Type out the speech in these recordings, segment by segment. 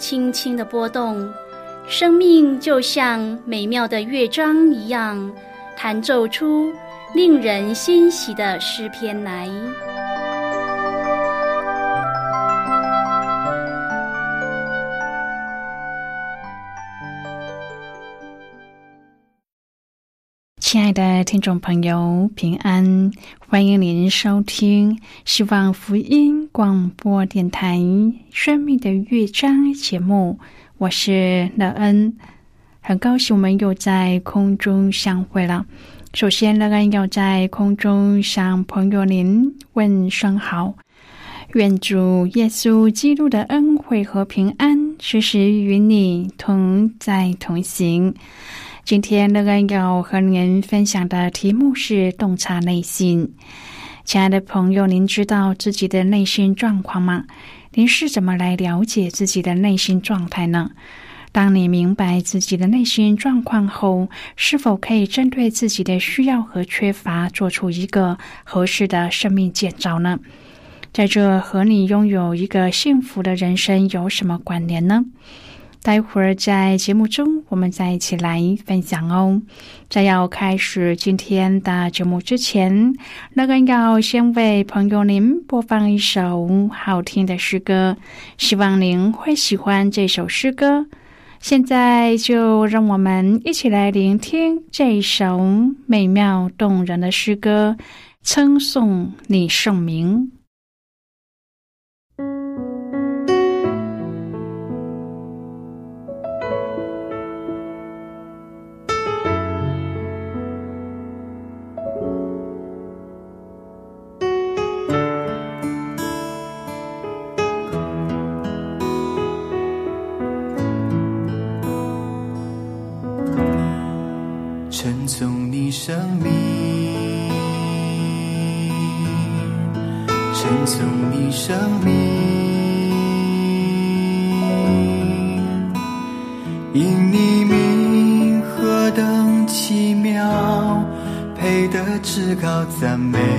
轻轻的波动，生命就像美妙的乐章一样，弹奏出令人欣喜的诗篇来。亲爱的听众朋友，平安！欢迎您收听希望福音广播电台《生命的乐章》节目，我是乐恩，很高兴我们又在空中相会了。首先，乐恩要在空中向朋友您问声好，愿主耶稣基督的恩惠和平安时时与你同在同行。今天乐安要和您分享的题目是洞察内心。亲爱的朋友，您知道自己的内心状况吗？您是怎么来了解自己的内心状态呢？当你明白自己的内心状况后，是否可以针对自己的需要和缺乏，做出一个合适的生命建造呢？在这和你拥有一个幸福的人生有什么关联呢？待会儿在节目中，我们再一起来分享哦。在要开始今天的节目之前，那个要先为朋友您播放一首好听的诗歌，希望您会喜欢这首诗歌。现在就让我们一起来聆听这首美妙动人的诗歌，称颂你圣名。只好赞美。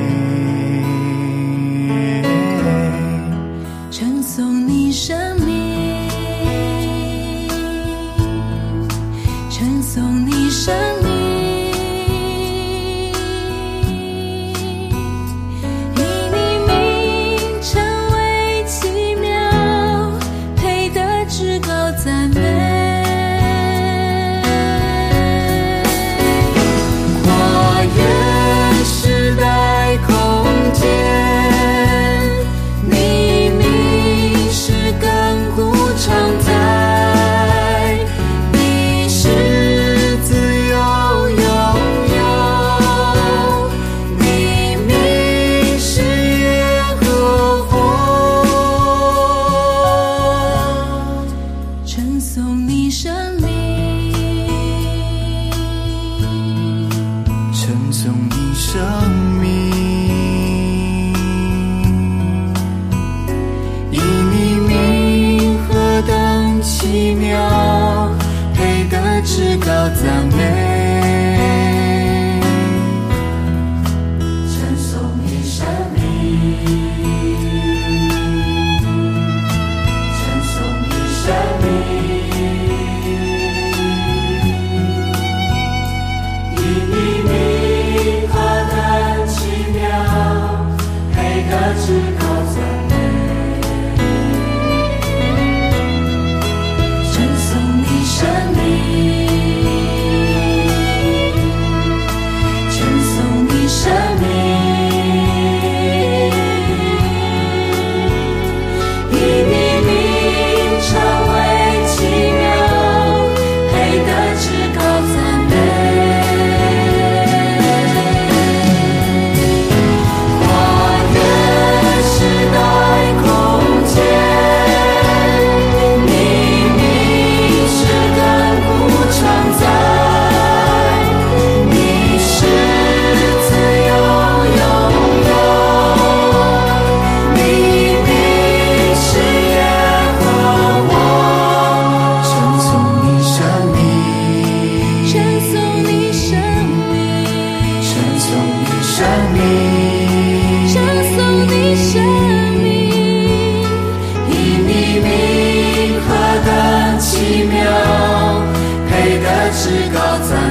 几道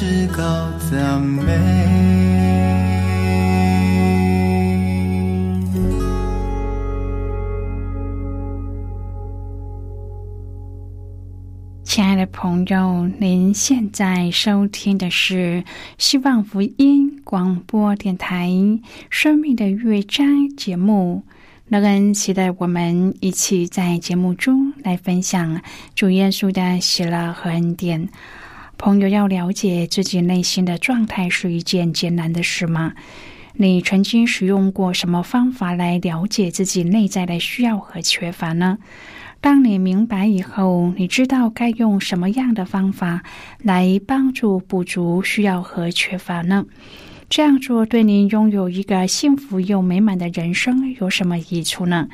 至高赞美。亲爱的朋友，您现在收听的是希望福音广播电台《生命的乐章》节目。乐恩期待我们一起在节目中来分享主耶稣的喜乐和恩典。朋友要了解自己内心的状态是一件艰难的事吗？你曾经使用过什么方法来了解自己内在的需要和缺乏呢？当你明白以后，你知道该用什么样的方法来帮助补足需要和缺乏呢？这样做对您拥有一个幸福又美满的人生有什么益处呢？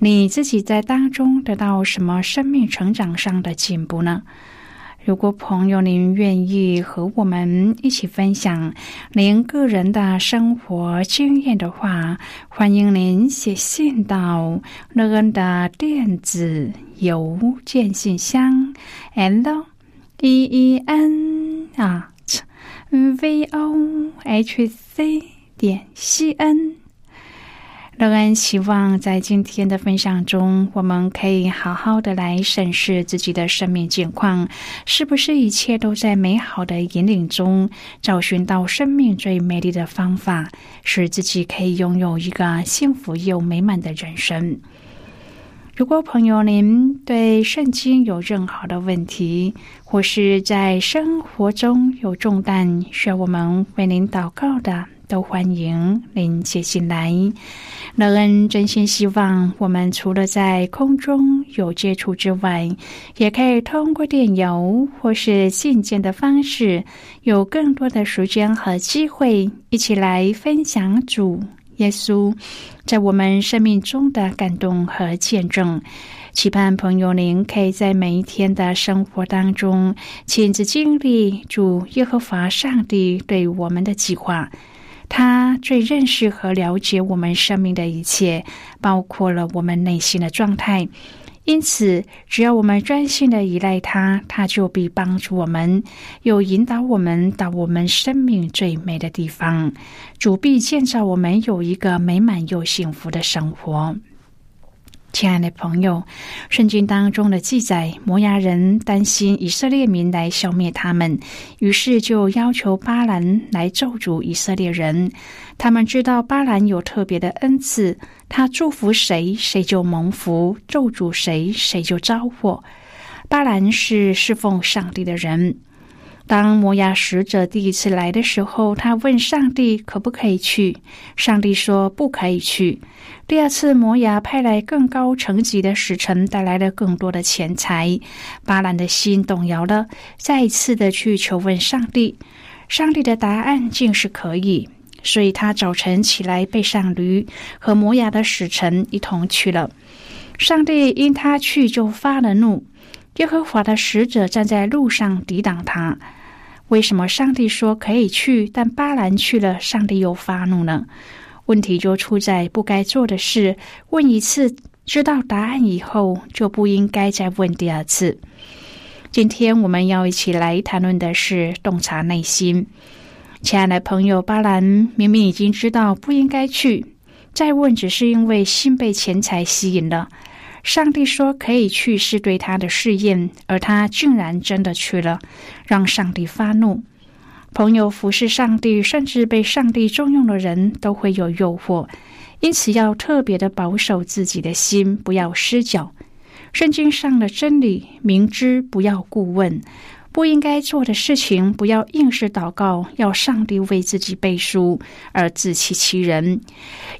你自己在当中得到什么生命成长上的进步呢？如果朋友您愿意和我们一起分享您个人的生活经验的话，欢迎您写信到乐恩的电子邮件信箱，l e e n 啊，v o h c 点 c n。乐恩希望在今天的分享中，我们可以好好的来审视自己的生命境况，是不是一切都在美好的引领中，找寻到生命最美丽的方法，使自己可以拥有一个幸福又美满的人生。如果朋友您对圣经有任何的问题，或是在生活中有重担需要我们为您祷告的，都欢迎您写信来。乐恩真心希望，我们除了在空中有接触之外，也可以通过电邮或是信件的方式，有更多的时间和机会，一起来分享主耶稣在我们生命中的感动和见证。期盼朋友您可以在每一天的生活当中，亲自经历主耶和华上帝对我们的计划。他最认识和了解我们生命的一切，包括了我们内心的状态。因此，只要我们专心的依赖他，他就必帮助我们，又引导我们到我们生命最美的地方。主必建造我们有一个美满又幸福的生活。亲爱的朋友，圣经当中的记载，摩押人担心以色列民来消灭他们，于是就要求巴兰来咒诅以色列人。他们知道巴兰有特别的恩赐，他祝福谁，谁就蒙福；咒诅谁，谁就遭祸。巴兰是侍奉上帝的人。当摩押使者第一次来的时候，他问上帝可不可以去，上帝说不可以去。第二次，摩押派来更高层级的使臣，带来了更多的钱财，巴兰的心动摇了，再一次的去求问上帝，上帝的答案竟是可以，所以他早晨起来背上驴，和摩押的使臣一同去了。上帝因他去就发了怒。耶和华的使者站在路上抵挡他。为什么上帝说可以去，但巴兰去了，上帝又发怒呢？问题就出在不该做的事。问一次，知道答案以后，就不应该再问第二次。今天我们要一起来谈论的是洞察内心。亲爱的朋友，巴兰明明已经知道不应该去，再问只是因为心被钱财吸引了。上帝说可以去，是对他的试验，而他竟然真的去了，让上帝发怒。朋友服侍上帝，甚至被上帝重用的人都会有诱惑，因此要特别的保守自己的心，不要失脚。圣经上的真理，明知不要顾问。不应该做的事情，不要硬是祷告，要上帝为自己背书而自欺欺人。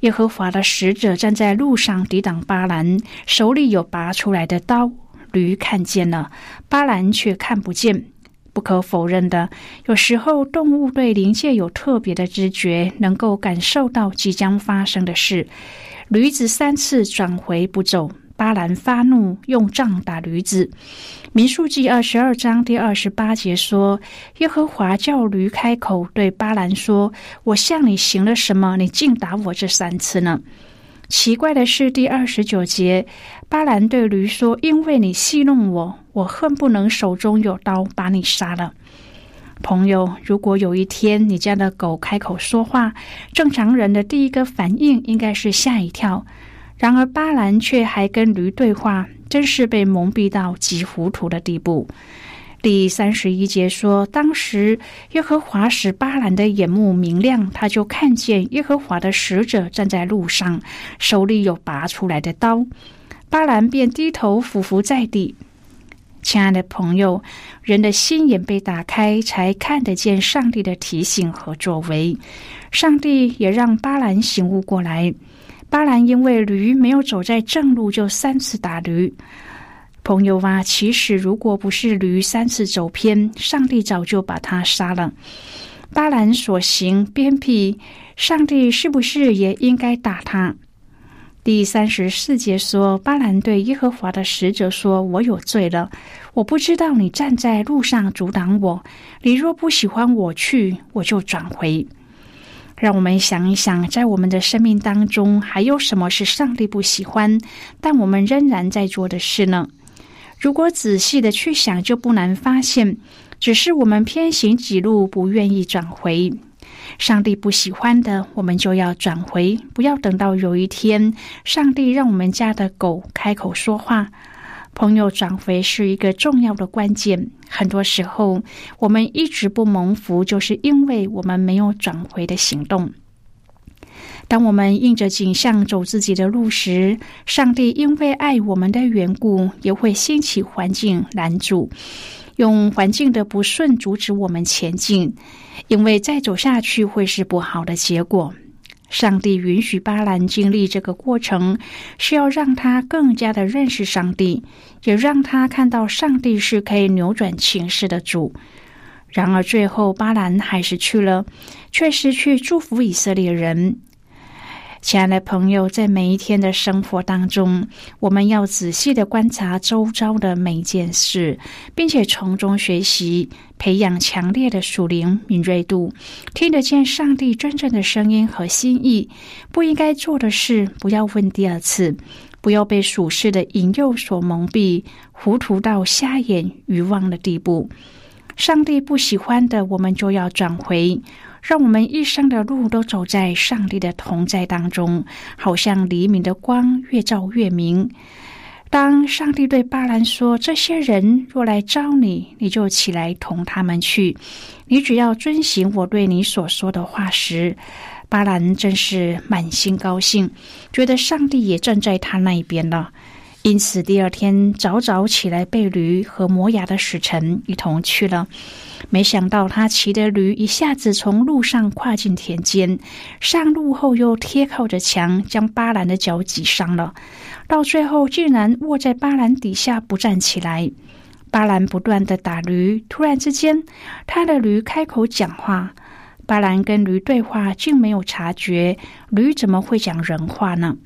耶和华的使者站在路上抵挡巴兰，手里有拔出来的刀。驴看见了，巴兰却看不见。不可否认的，有时候动物对灵界有特别的知觉，能够感受到即将发生的事。驴子三次转回不走。巴兰发怒，用杖打驴子。民数记二十二章第二十八节说：“耶和华叫驴开口，对巴兰说：‘我向你行了什么？你竟打我这三次呢？’”奇怪的是，第二十九节，巴兰对驴说：“因为你戏弄我，我恨不能手中有刀把你杀了。”朋友，如果有一天你家的狗开口说话，正常人的第一个反应应该是吓一跳。然而巴兰却还跟驴对话。真是被蒙蔽到极糊涂的地步。第三十一节说，当时耶和华使巴兰的眼目明亮，他就看见耶和华的使者站在路上，手里有拔出来的刀。巴兰便低头俯伏在地。亲爱的朋友，人的心眼被打开，才看得见上帝的提醒和作为。上帝也让巴兰醒悟过来。巴兰因为驴没有走在正路，就三次打驴。朋友啊，其实如果不是驴三次走偏，上帝早就把他杀了。巴兰所行偏僻，上帝是不是也应该打他？第三十四节说，巴兰对耶和华的使者说：“我有罪了，我不知道你站在路上阻挡我。你若不喜欢我去，我就转回。”让我们想一想，在我们的生命当中，还有什么是上帝不喜欢，但我们仍然在做的事呢？如果仔细的去想，就不难发现，只是我们偏行己路，不愿意转回。上帝不喜欢的，我们就要转回，不要等到有一天，上帝让我们家的狗开口说话。朋友转回是一个重要的关键。很多时候，我们一直不蒙福，就是因为我们没有转回的行动。当我们应着景象走自己的路时，上帝因为爱我们的缘故，也会兴起环境拦阻，用环境的不顺阻止我们前进，因为再走下去会是不好的结果。上帝允许巴兰经历这个过程，是要让他更加的认识上帝，也让他看到上帝是可以扭转情势的主。然而，最后巴兰还是去了，却失去祝福以色列人。亲爱的朋友，在每一天的生活当中，我们要仔细的观察周遭的每一件事，并且从中学习，培养强烈的属灵敏锐度，听得见上帝真正的声音和心意。不应该做的事，不要问第二次，不要被属世的引诱所蒙蔽，糊涂到瞎眼愚妄的地步。上帝不喜欢的，我们就要转回。让我们一生的路都走在上帝的同在当中，好像黎明的光越照越明。当上帝对巴兰说：“这些人若来招你，你就起来同他们去。你只要遵行我对你所说的话时，巴兰真是满心高兴，觉得上帝也站在他那一边了。因此，第二天早早起来，被驴和磨牙的使臣一同去了。没想到他骑的驴一下子从路上跨进田间，上路后又贴靠着墙，将巴兰的脚挤伤了。到最后竟然卧在巴兰底下不站起来。巴兰不断的打驴，突然之间，他的驴开口讲话。巴兰跟驴对话，竟没有察觉驴怎么会讲人话呢？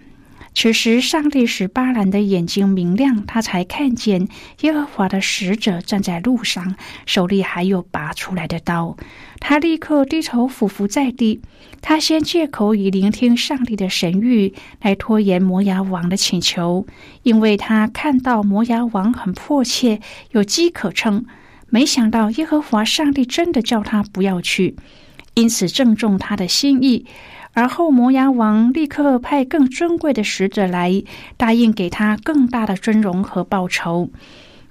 此时，上帝使巴兰的眼睛明亮，他才看见耶和华的使者站在路上，手里还有拔出来的刀。他立刻低头俯伏在地。他先借口以聆听上帝的神谕来拖延摩崖王的请求，因为他看到摩崖王很迫切，有机可乘。没想到耶和华上帝真的叫他不要去，因此正中他的心意。而后，摩崖王立刻派更尊贵的使者来，答应给他更大的尊荣和报酬。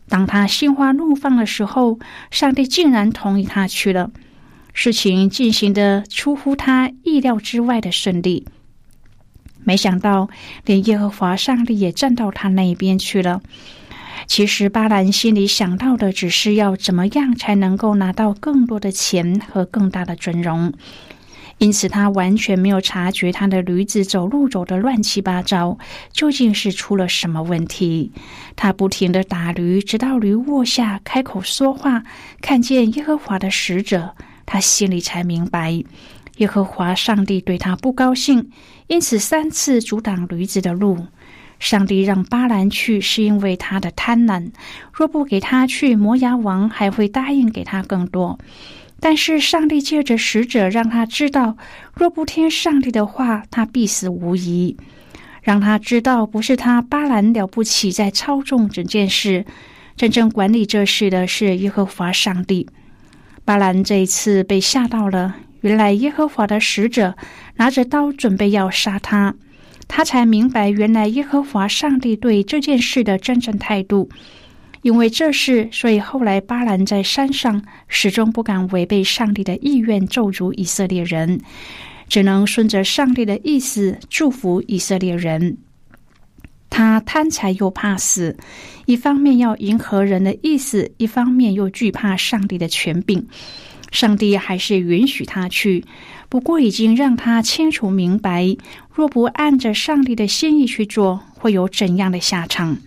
当他心花怒放的时候，上帝竟然同意他去了。事情进行的出乎他意料之外的顺利。没想到，连耶和华上帝也站到他那边去了。其实，巴兰心里想到的只是要怎么样才能够拿到更多的钱和更大的尊荣。因此，他完全没有察觉他的驴子走路走得乱七八糟，究竟是出了什么问题？他不停的打驴，直到驴卧下开口说话，看见耶和华的使者，他心里才明白，耶和华上帝对他不高兴，因此三次阻挡驴子的路。上帝让巴兰去，是因为他的贪婪。若不给他去，摩崖王还会答应给他更多。但是上帝借着使者让他知道，若不听上帝的话，他必死无疑。让他知道，不是他巴兰了不起，在操纵整件事，真正管理这事的是耶和华上帝。巴兰这一次被吓到了，原来耶和华的使者拿着刀准备要杀他，他才明白原来耶和华上帝对这件事的真正态度。因为这事，所以后来巴兰在山上始终不敢违背上帝的意愿咒诅以色列人，只能顺着上帝的意思祝福以色列人。他贪财又怕死，一方面要迎合人的意思，一方面又惧怕上帝的权柄。上帝还是允许他去，不过已经让他清楚明白，若不按着上帝的心意去做，会有怎样的下场。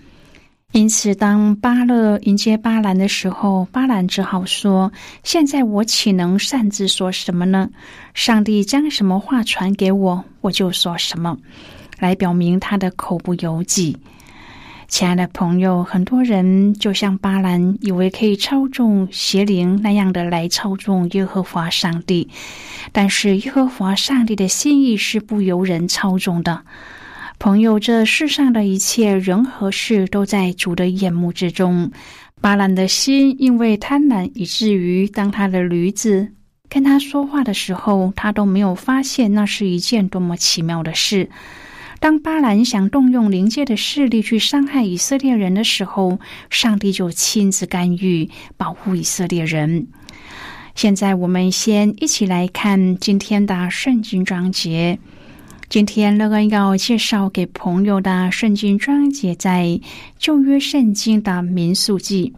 因此，当巴勒迎接巴兰的时候，巴兰只好说：“现在我岂能擅自说什么呢？上帝将什么话传给我，我就说什么，来表明他的口不由己。”亲爱的朋友，很多人就像巴兰，以为可以操纵邪灵那样的来操纵耶和华上帝，但是耶和华上帝的心意是不由人操纵的。朋友，这世上的一切人和事都在主的眼目之中。巴兰的心因为贪婪，以至于当他的驴子跟他说话的时候，他都没有发现那是一件多么奇妙的事。当巴兰想动用灵界的势力去伤害以色列人的时候，上帝就亲自干预，保护以色列人。现在，我们先一起来看今天的圣经章节。今天乐恩要介绍给朋友的圣经章节，在旧约圣经的民数记。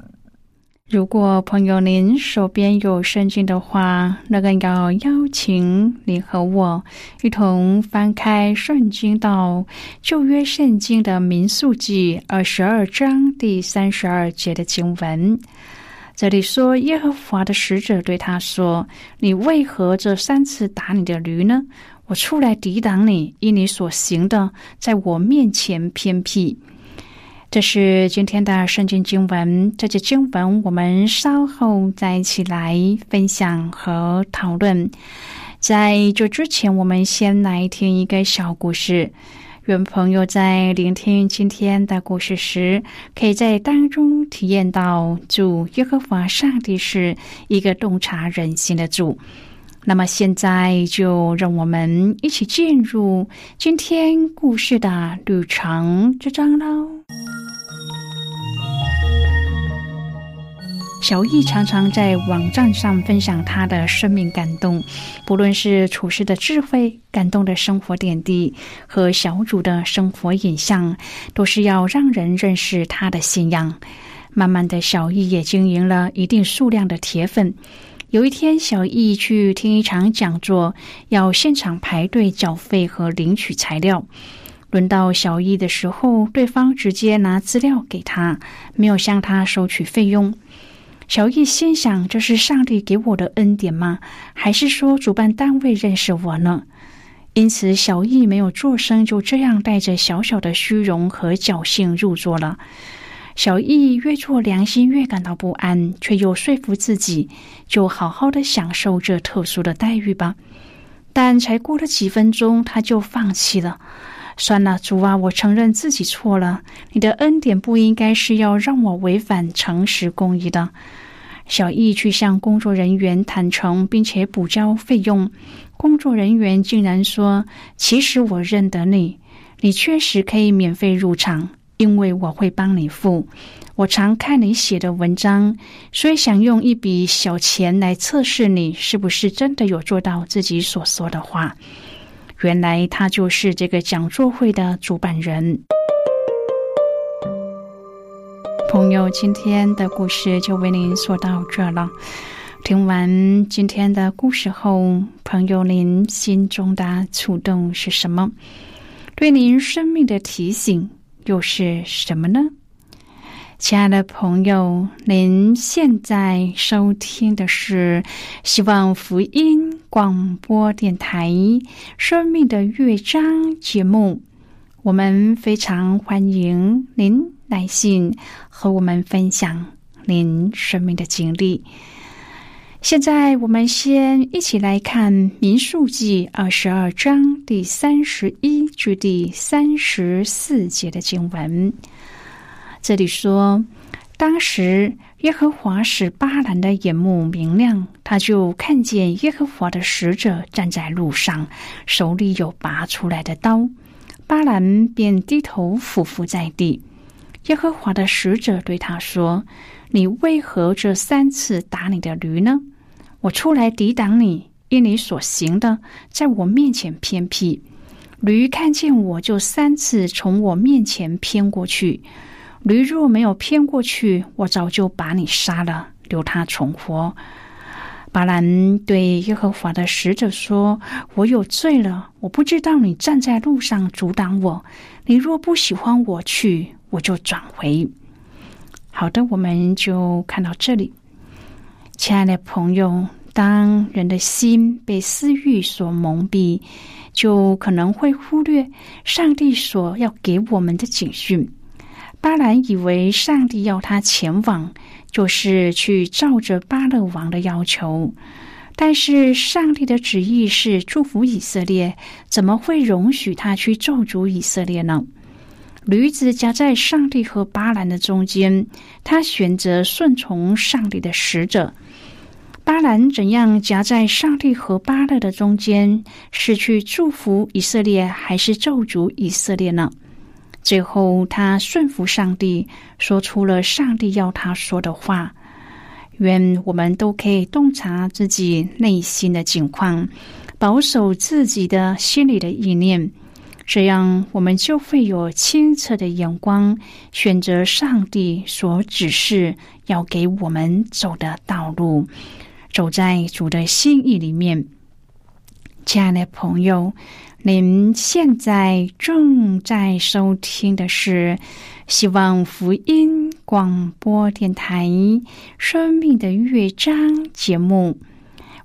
如果朋友您手边有圣经的话，乐恩要邀请你和我一同翻开圣经到旧约圣经的民数记二十二章第三十二节的经文。这里说，耶和华的使者对他说：“你为何这三次打你的驴呢？”我出来抵挡你，因你所行的，在我面前偏僻。这是今天的圣经经文。这节经文我们稍后再一起来分享和讨论。在这之前，我们先来听一个小故事。愿朋友在聆听今天的故事时，可以在当中体验到主耶和华上帝是一个洞察人心的主。那么现在就让我们一起进入今天故事的旅程之章喽。小易常常在网站上分享他的生命感动，不论是处事的智慧、感动的生活点滴和小主的生活影像，都是要让人认识他的信仰。慢慢的，小易也经营了一定数量的铁粉。有一天，小易去听一场讲座，要现场排队缴费和领取材料。轮到小易的时候，对方直接拿资料给他，没有向他收取费用。小易心想：这是上帝给我的恩典吗？还是说主办单位认识我呢？因此，小易没有做声，就这样带着小小的虚荣和侥幸入座了。小易越做良心越感到不安，却又说服自己，就好好的享受这特殊的待遇吧。但才过了几分钟，他就放弃了。算了，主啊，我承认自己错了。你的恩典不应该是要让我违反诚实公义的。小易去向工作人员坦诚，并且补交费用。工作人员竟然说：“其实我认得你，你确实可以免费入场。”因为我会帮你付，我常看你写的文章，所以想用一笔小钱来测试你是不是真的有做到自己所说的话。原来他就是这个讲座会的主办人。朋友，今天的故事就为您说到这了。听完今天的故事后，朋友您心中的触动是什么？对您生命的提醒？又是什么呢？亲爱的朋友，您现在收听的是希望福音广播电台《生命的乐章》节目。我们非常欢迎您来信和我们分享您生命的经历。现在，我们先一起来看《民数记》二十二章第三十一至第三十四节的经文。这里说，当时耶和华使巴兰的眼目明亮，他就看见耶和华的使者站在路上，手里有拔出来的刀。巴兰便低头俯伏在地。耶和华的使者对他说：“你为何这三次打你的驴呢？”我出来抵挡你，因你所行的，在我面前偏僻。驴看见我就三次从我面前偏过去。驴若没有偏过去，我早就把你杀了，留他存活。巴兰对耶和华的使者说：“我有罪了，我不知道你站在路上阻挡我。你若不喜欢我去，我就转回。”好的，我们就看到这里。亲爱的朋友，当人的心被私欲所蒙蔽，就可能会忽略上帝所要给我们的警讯。巴兰以为上帝要他前往，就是去照着巴勒王的要求。但是上帝的旨意是祝福以色列，怎么会容许他去咒诅以色列呢？驴子夹在上帝和巴兰的中间，他选择顺从上帝的使者。巴兰怎样夹在上帝和巴勒的中间，是去祝福以色列，还是咒诅以色列呢？最后，他顺服上帝，说出了上帝要他说的话。愿我们都可以洞察自己内心的境况，保守自己的心里的意念，这样我们就会有清澈的眼光，选择上帝所指示要给我们走的道路。走在主的心意里面，亲爱的朋友，您现在正在收听的是希望福音广播电台《生命的乐章》节目。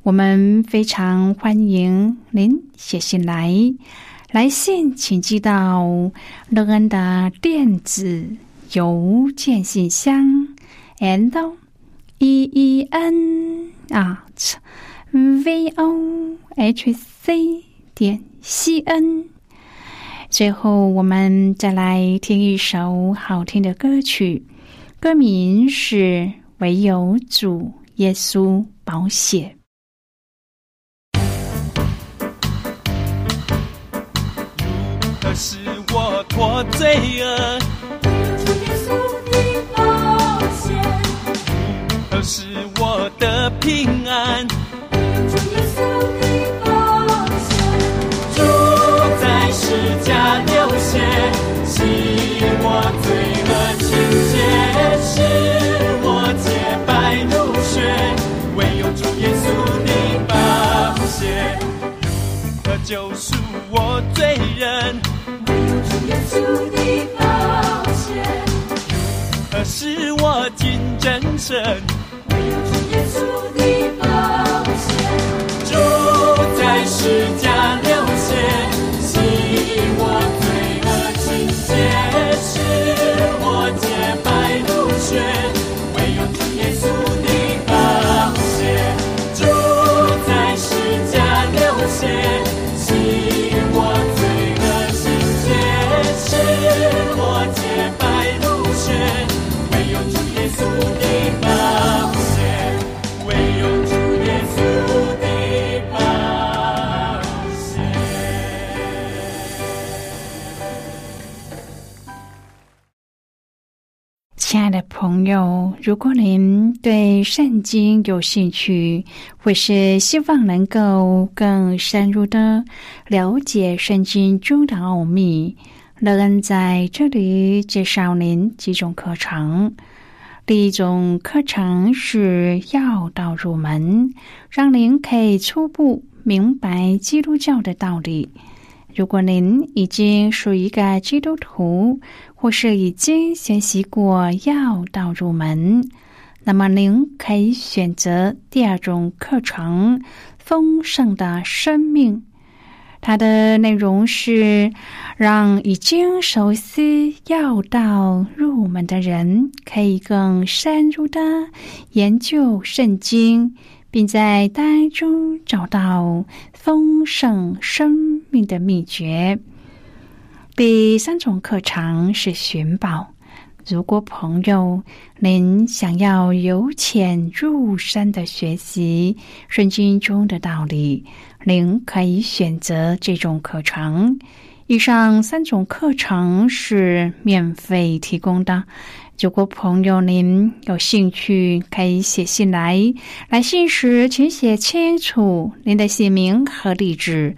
我们非常欢迎您写信来，来信请寄到乐恩的电子邮件信箱，and e e n。at v o h c 点 c n。最后，我们再来听一首好听的歌曲，歌名是《唯有主耶稣保险》。是我脱罪恶，主耶稣的保险。可是我的平安，主耶稣的保险，主在世家流血，洗我罪恶清洁，使我洁白如雪。唯有主耶稣的宝血，如何救赎我罪人？唯有主耶稣的保险，何使我尽真神？唯有主耶稣的保险，主在世家流朋友，如果您对圣经有兴趣，或是希望能够更深入的了解圣经中的奥秘，乐恩在这里介绍您几种课程。第一种课程是要道入门，让您可以初步明白基督教的道理。如果您已经是一个基督徒，或是已经学习过要道入门，那么您可以选择第二种课程——丰盛的生命。它的内容是让已经熟悉要道入门的人，可以更深入的研究圣经，并在当中找到丰盛生命的秘诀。第三种课程是寻宝。如果朋友您想要由浅入深的学习圣经中的道理，您可以选择这种课程。以上三种课程是免费提供的。如果朋友您有兴趣，可以写信来。来信时请写清楚您的姓名和地址，